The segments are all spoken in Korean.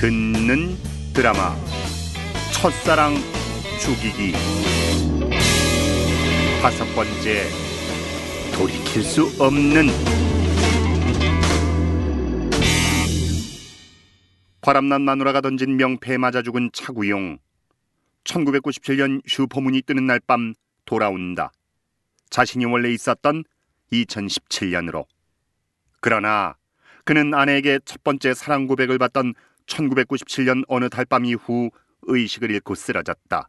듣는 드라마 첫사랑 죽이기. 다섯 번째 돌이킬 수 없는. 바람난 마누라가 던진 명패에 맞아 죽은 차구용. 1997년 슈퍼문이 뜨는 날 밤 돌아온다. 자신이 원래 있었던 2017년으로. 그러나 그는 아내에게 첫 번째 사랑 고백을 받던 1997년 어느 달밤 이후 의식을 잃고 쓰러졌다.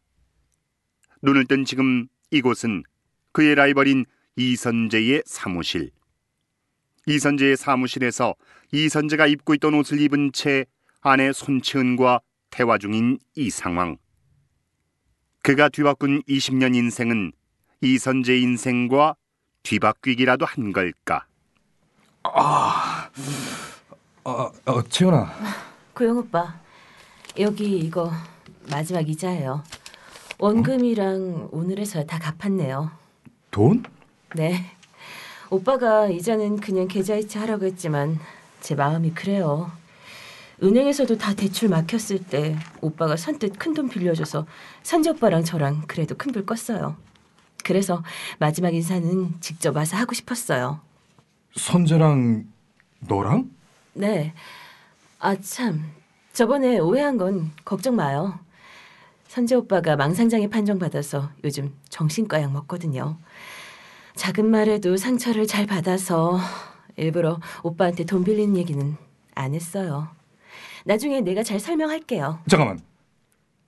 눈을 뜬 지금 이곳은 그의 라이벌인 이선재의 사무실. 이선재의 사무실에서 이선재가 입고 있던 옷을 입은 채 아내 손채은과 대화 중인 이 상황. 그가 뒤바꾼 20년 인생은 이선재 인생과 뒤바뀌기라도 한 걸까? 아, 어, 어 채연아. 고영 오빠, 여기 이거 마지막 이자예요. 원금이랑 오늘에서야 다 갚았네요. 돈? 네. 오빠가 이자는 그냥 계좌이체 하라고 했지만 제 마음이 그래요. 은행에서도 다 대출 막혔을 때 오빠가 선뜻 큰 돈 빌려줘서 선재 오빠랑 저랑 그래도 큰 불 껐어요. 그래서 마지막 인사는 직접 와서 하고 싶었어요. 선재랑 너랑? 네. 아, 참. 저번에 오해한 건 걱정 마요. 선재 오빠가 망상장애 판정받아서 요즘 정신과 약 먹거든요. 작은 말에도 상처를 잘 받아서 일부러 오빠한테 돈 빌리는 얘기는 안 했어요. 나중에 내가 잘 설명할게요. 잠깐만.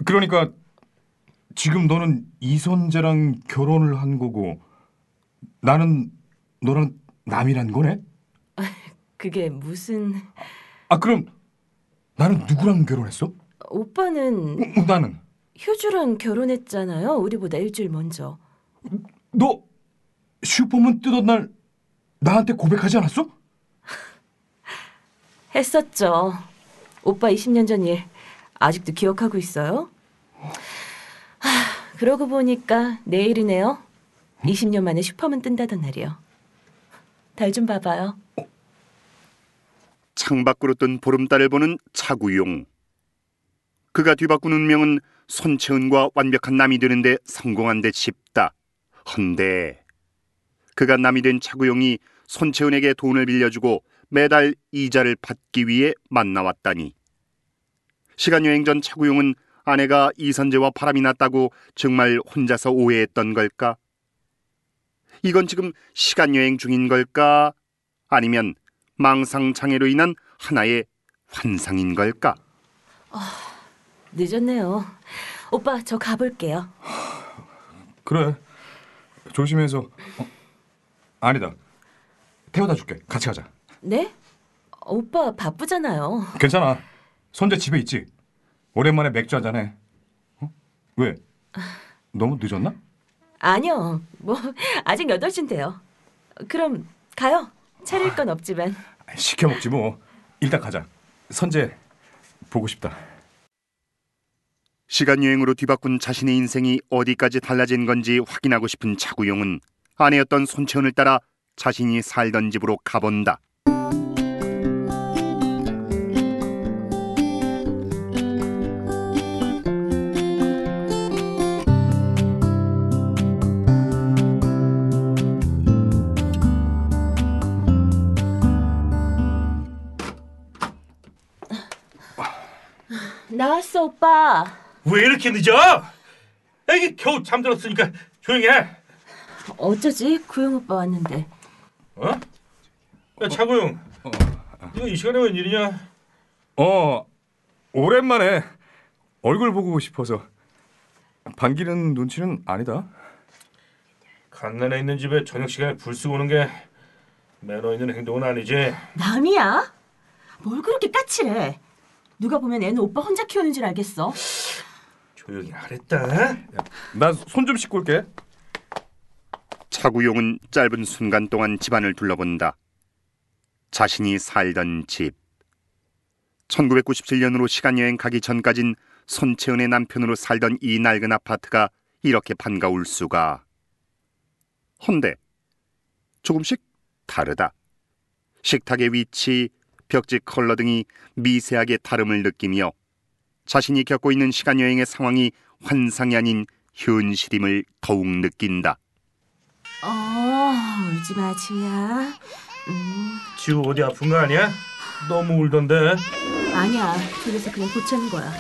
그러니까 지금 너는 이선재랑 결혼을 한 거고 나는 너랑 남이란 거네? 그게 무슨 아 그럼 나는 누구랑 결혼했어? 오빠는 어, 나는 효주랑 결혼했잖아요. 우리보다 일주일 먼저. 너 슈퍼문 뜨던 날 나한테 고백하지 않았어? 했었죠. 오빠 20년 전 일 아직도 기억하고 있어요? 하, 그러고 보니까 내일이네요. 20년 만에 슈퍼문 뜬다던 날이요. 달 좀 봐봐요. 창밖으로 뜬 보름달을 보는 차구용. 그가 뒤바꾼 운명은 손채은과 완벽한 남이 되는데 성공한 듯 싶다. 헌데 그가 남이 된 차구용이 손채은에게 돈을 빌려주고 매달 이자를 받기 위해 만나왔다니. 시간 여행 전 차구용은 아내가 이선재와 바람이 났다고 정말 혼자서 오해했던 걸까? 이건 지금 시간 여행 중인 걸까? 아니면 망상 장애로 인한 하나의 환상인 걸까? 늦었네요. 오빠 저 가볼게요. 그래. 조심해서. 어? 아니다. 태워다 줄게. 같이 가자. 네? 오빠 바쁘잖아요. 괜찮아. 선재 집에 있지. 오랜만에 맥주 한잔 해. 어? 왜? 너무 늦었나? 아니요. 뭐 아직 8시인데요. 그럼 가요. 차릴 건 없지만. 시켜 먹지 뭐. 일단 가자. 선재 보고 싶다. 시간 여행으로 뒤바꾼 자신의 인생이 어디까지 달라진 건지 확인하고 싶은 차구용은 아내였던 손채은을 따라 자신이 살던 집으로 가본다. 나왔어, 오빠. 왜 이렇게 늦어? 애기 겨우 잠들었으니까 조용히 해. 어쩌지? 구영 오빠 왔는데. 어? 야 차구용, 이거 이 시간에 웬일이냐? 어, 오랜만에 얼굴 보고 싶어서 반기는 눈치는 아니다. 갓난에 있는 집에 저녁 시간에 불 쓰고 오는 게 매너 있는 행동은 아니지. 남이야? 뭘 그렇게 까칠해? 누가 보면 애는 오빠 혼자 키우는 줄 알겠어. 조용히 하랬다. 나 손 좀 씻고 올게. 차구용은 짧은 순간 동안 집안을 둘러본다. 자신이 살던 집. 1997년으로 시간여행 가기 전까진 손채은의 남편으로 살던 이 낡은 아파트가 이렇게 반가울 수가. 헌데 조금씩 다르다. 식탁의 위치, 벽지 컬러 등이 미세하게 다름을 느끼며 자신이 겪고 있는 시간 여행의 상황이 환상이 아닌 현실임을 더욱 느낀다. 어, 울지 마, 지우야. 음, 지우 어디 아픈 거 아니야? 너무 울던데. 아니야. 그래서 그냥 고치는 거야.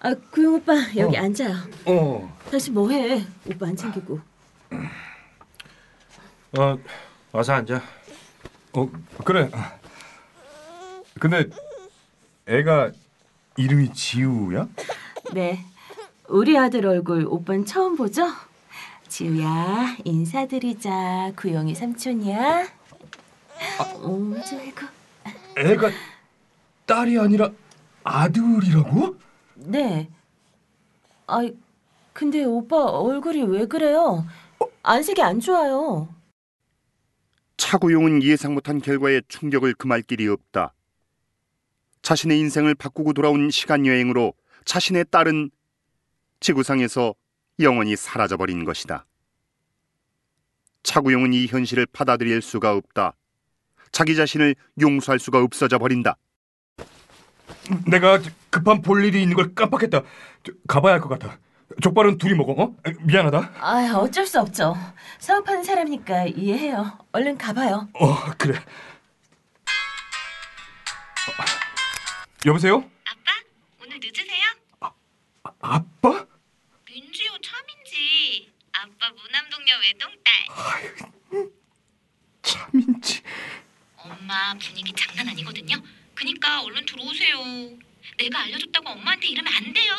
아, 구용 오빠 여기 앉아요. 어. 당신 뭐해? 오빠 안 챙기고. 어, 와서 앉아. 어 그래. 근데 애가 이름이 지우야? 네. 우리 아들 얼굴 오빠는 처음 보죠? 지우야, 인사드리자. 구용이 삼촌이야. 오, 저이고. 애가 딸이 아니라 아들이라고? 네. 아, 근데 오빠 얼굴이 왜 그래요? 안색이 안 좋아요. 차구용은 예상 못한 결과에 충격을 금할 길이 없다. 자신의 인생을 바꾸고 돌아온 시간 여행으로 자신의 딸은 지구상에서 영원히 사라져버린 것이다. 차구용은 이 현실을 받아들일 수가 없다. 자기 자신을 용서할 수가 없어져 버린다. 내가 급한 볼 일이 있는 걸 깜빡했다. 저, 가봐야 할 것 같아. 족발은 둘이 먹어. 어? 미안하다. 아, 어쩔 수 없죠. 사업하는 사람이니까 이해해요. 얼른 가봐요. 어 그래. 어, 여보세요? 아빠? 오늘 늦으세요? 아빠? 민지요 참인지 아빠 무남동녀 외동딸 참인지. 엄마 분위기 장난 아니거든요 그니까 얼른 들어오세요 내가 알려줬다고 엄마한테 이러면 안 돼요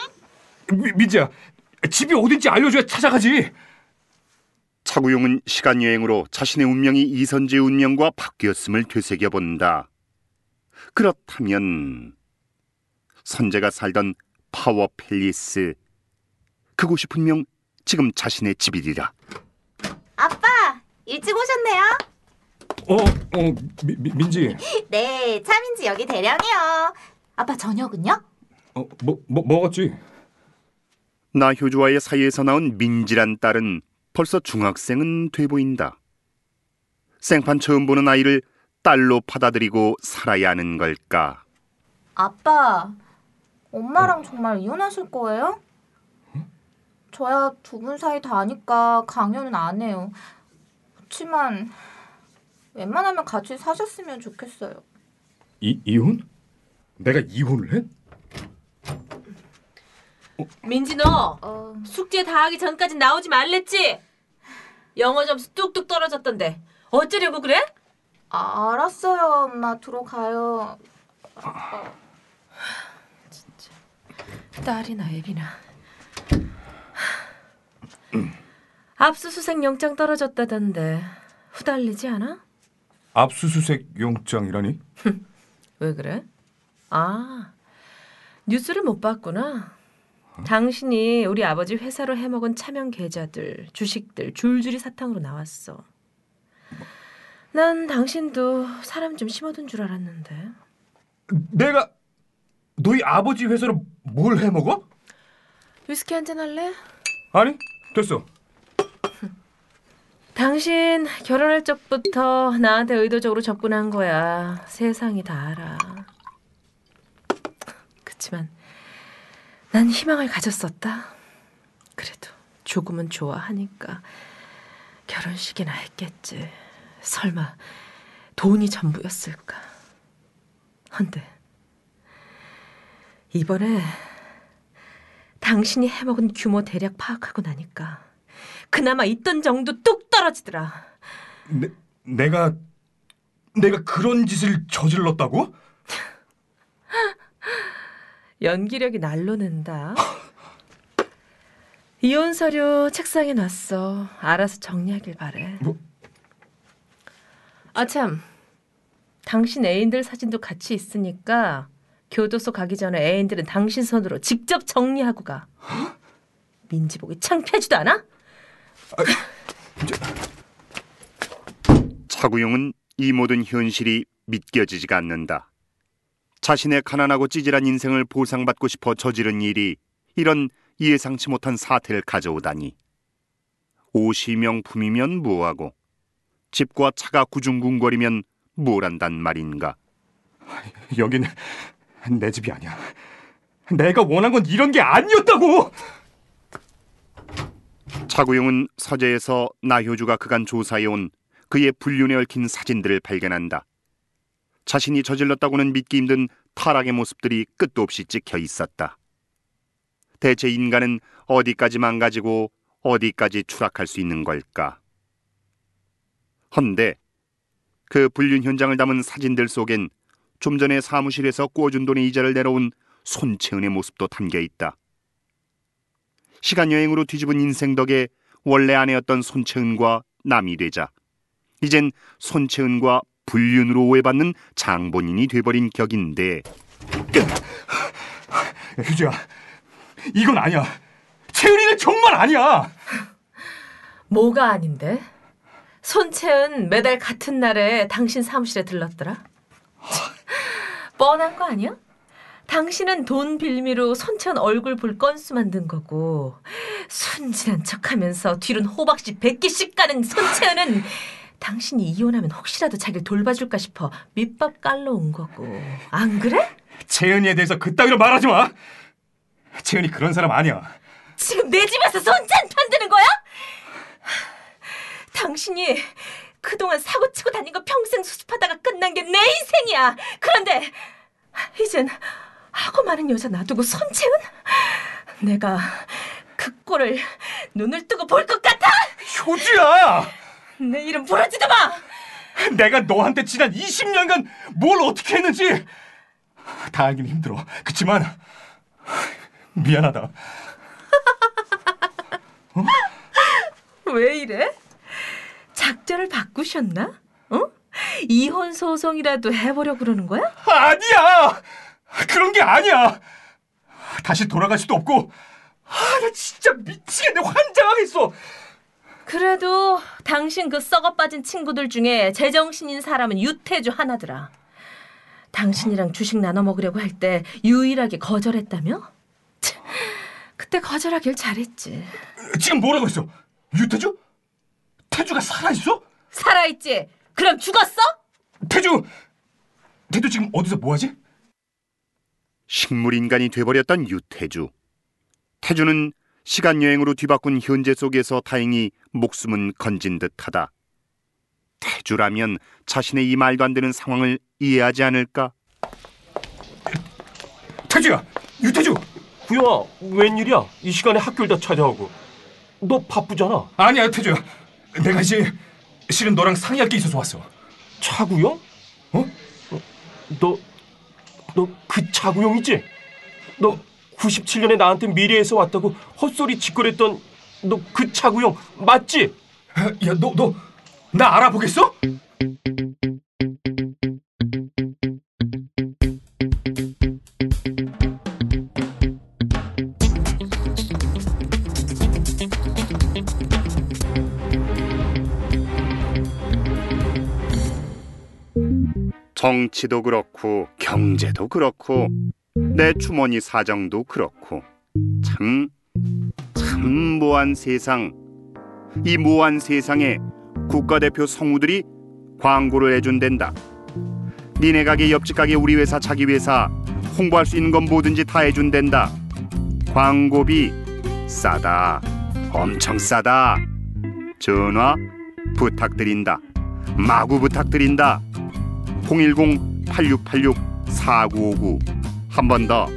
미, 민지야, 집이 어딘지 알려줘야 찾아가지. 차구용은 시간 여행으로 자신의 운명이 이선재의 운명과 바뀌었음을 되새겨 본다. 그렇다면 선재가 살던 파워 팰리스 그곳이 분명 지금 자신의 집이리라. 아빠 일찍 오셨네요. 어, 어, 미, 미, 민지. 네, 차민지 여기 대령이요. 아빠 저녁은요? 어, 뭐, 뭐 먹었지? 나 효주와의 사이에서 나온 민지란 딸은 벌써 중학생은 돼 보인다. 생판 처음 보는 아이를 딸로 받아들이고 살아야 하는 걸까? 아빠, 엄마랑 정말 이혼하실 거예요? 저야 두 분 사이 다 아니까 강요는 안 해요. 그렇지만 웬만하면 같이 사셨으면 좋겠어요. 이 이혼? 내가 이혼을 해? 민지 너 어, 숙제 다 하기 전까지 나오지 말랬지? 영어 점수 뚝뚝 떨어졌던데 어쩌려고 그래? 아, 알았어요, 엄마 들어가요. 딸이나 애비나 압수수색 영장 떨어졌다던데 후달리지 않아? 압수수색 영장이라니? 왜 그래? 아 뉴스를 못 봤구나. 당신이 우리 아버지 회사로 해먹은 차명 계좌들, 주식들 줄줄이 사탕으로 나왔어. 난 당신도 사람 좀 심어둔 줄 알았는데. 내가 너희 아버지 회사로 뭘 해먹어? 위스키 한 잔 할래? 아니, 됐어. 당신 결혼할 적부터 나한테 의도적으로 접근한 거야. 세상이 다 알아. 그치만 난 희망을 가졌었다. 그래도 조금은 좋아하니까 결혼식이나 했겠지. 설마 돈이 전부였을까? 헌데 이번에 당신이 해먹은 규모 대략 파악하고 나니까 그나마 있던 정도 뚝 떨어지더라. 내, 내가 내가 그런 짓을 저질렀다고? 연기력이 날로 는다. 이혼 서류 책상에 놨어. 알아서 정리하길 바래. 뭐? 아참, 당신 애인들 사진도 같이 있으니까 교도소 가기 전에 애인들은 당신 손으로 직접 정리하고 가. 민지 보기 창피하지도 않아? 차구용은 이 모든 현실이 믿겨지지가 않는다. 자신의 가난하고 찌질한 인생을 보상받고 싶어 저지른 일이 이런 예상치 못한 사태를 가져오다니. 옷이 명품이면 뭐하고 집과 차가 구중궁거리면 뭘한단 말인가? 여긴 내 집이 아니야. 내가 원한 건 이런 게 아니었다고. 차구용은 서재에서 나효주가 그간 조사해온 그의 불륜에 얽힌 사진들을 발견한다. 자신이 저질렀다고는 믿기 힘든 타락의 모습들이 끝도 없이 찍혀 있었다. 대체 인간은 어디까지 망가지고 어디까지 추락할 수 있는 걸까? 헌데 그 불륜 현장을 담은 사진들 속엔 좀 전에 사무실에서 꾸어준 돈의 이자를 내려온 손채은의 모습도 담겨 있다. 시간 여행으로 뒤집은 인생 덕에 원래 아내였던 손채은과 남이 되자 이젠 손채은과 불륜으로 오해받는 장본인이 돼버린 격인데 효주야, 이건 아니야. 채은이는 정말 아니야. 뭐가 아닌데? 손채은 매달 같은 날에 당신 사무실에 들렀더라. 뻔한 거 아니야? 당신은 돈 빌미로 손채은 얼굴 볼 건수 만든 거고 순진한 척하면서 뒤론 호박씨 100개씩 가는 손채은은 당신이 이혼하면 혹시라도 자기를 돌봐줄까 싶어 밑밥 깔러 온 거고 안 그래? 채은이에 대해서 그따위로 말하지 마. 채은이 그런 사람 아니야. 지금 내 집에서 손찬 편드는 거야? 당신이 그동안 사고 치고 다닌 거 평생 수습하다가 끝난 게 내 인생이야. 그런데 이젠 하고 많은 여자 놔두고 손채은? 내가 그 꼴을 눈을 뜨고 볼 것 같아? 효주야, 내 이름 부르지도 마! 내가 너한테 지난 20년간 뭘 어떻게 했는지 다 알긴 힘들어. 그치만 미안하다. 왜 이래? 작전을 바꾸셨나? 어? 이혼 소송이라도 해보려 그러는 거야? 아니야! 그런 게 아니야! 다시 돌아갈 수도 없고, 아, 나 진짜 미치겠네. 환장하겠어. 그래도 당신 그 썩어 빠진 친구들 중에 제정신인 사람은 유태주 하나더라. 당신이랑 주식 나눠 먹으려고 할 때 유일하게 거절했다며? 참, 그때 거절하길 잘했지. 지금 뭐라고 했어? 유태주? 태주가 살아있어? 살아있지? 그럼 죽었어? 태주! 태주 지금 어디서 뭐하지? 식물인간이 돼버렸던 유태주. 태주는 시간 여행으로 뒤바꾼 현재 속에서 다행히 목숨은 건진 듯하다. 태주라면 자신의 이 말도 안 되는 상황을 이해하지 않을까? 태주야! 유태주! 구영아, 웬일이야? 이 시간에 학교를 다 찾아오고. 너 바쁘잖아. 아니야, 태주야. 내가 이제 실은 너랑 상의할 게 있어서 왔어. 차구영? 어? 너, 너 그 차구영이지? 너 97년에 나한테 미래에서 왔다고 헛소리 짓거렸던 너 그 차구영 맞지? 야, 너, 너, 나 알아보겠어? 정치도 그렇고 경제도 그렇고 내 주머니 사정도 그렇고 참, 참 모한 세상. 이 모한 세상에 국가대표 성우들이 광고를 해준댄다. 니네 가게 옆집 가게 우리 회사 자기 회사 홍보할 수 있는 건 뭐든지 다 해준댄다. 광고비 싸다. 엄청 싸다. 전화 부탁드린다. 마구 부탁드린다. 010-8686-4959 한 번 더.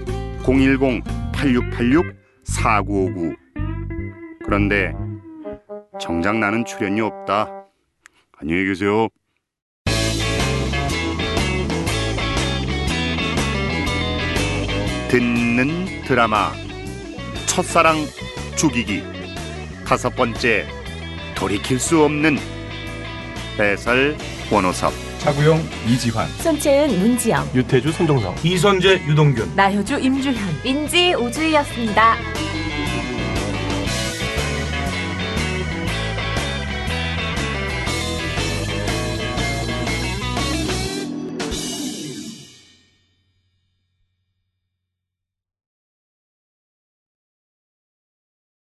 010-8686-4959 그런데 정작 나는 출연료 없다. 안녕히 계세요. 듣는 드라마 첫사랑 죽이기. 다섯 번째 돌이킬 수 없는 배설 원호섭 차구용 이지환. 손채은 문지영, 유태주 손동성. 이선재 유동균 나효주 임주현. 민지 우주희였습니다.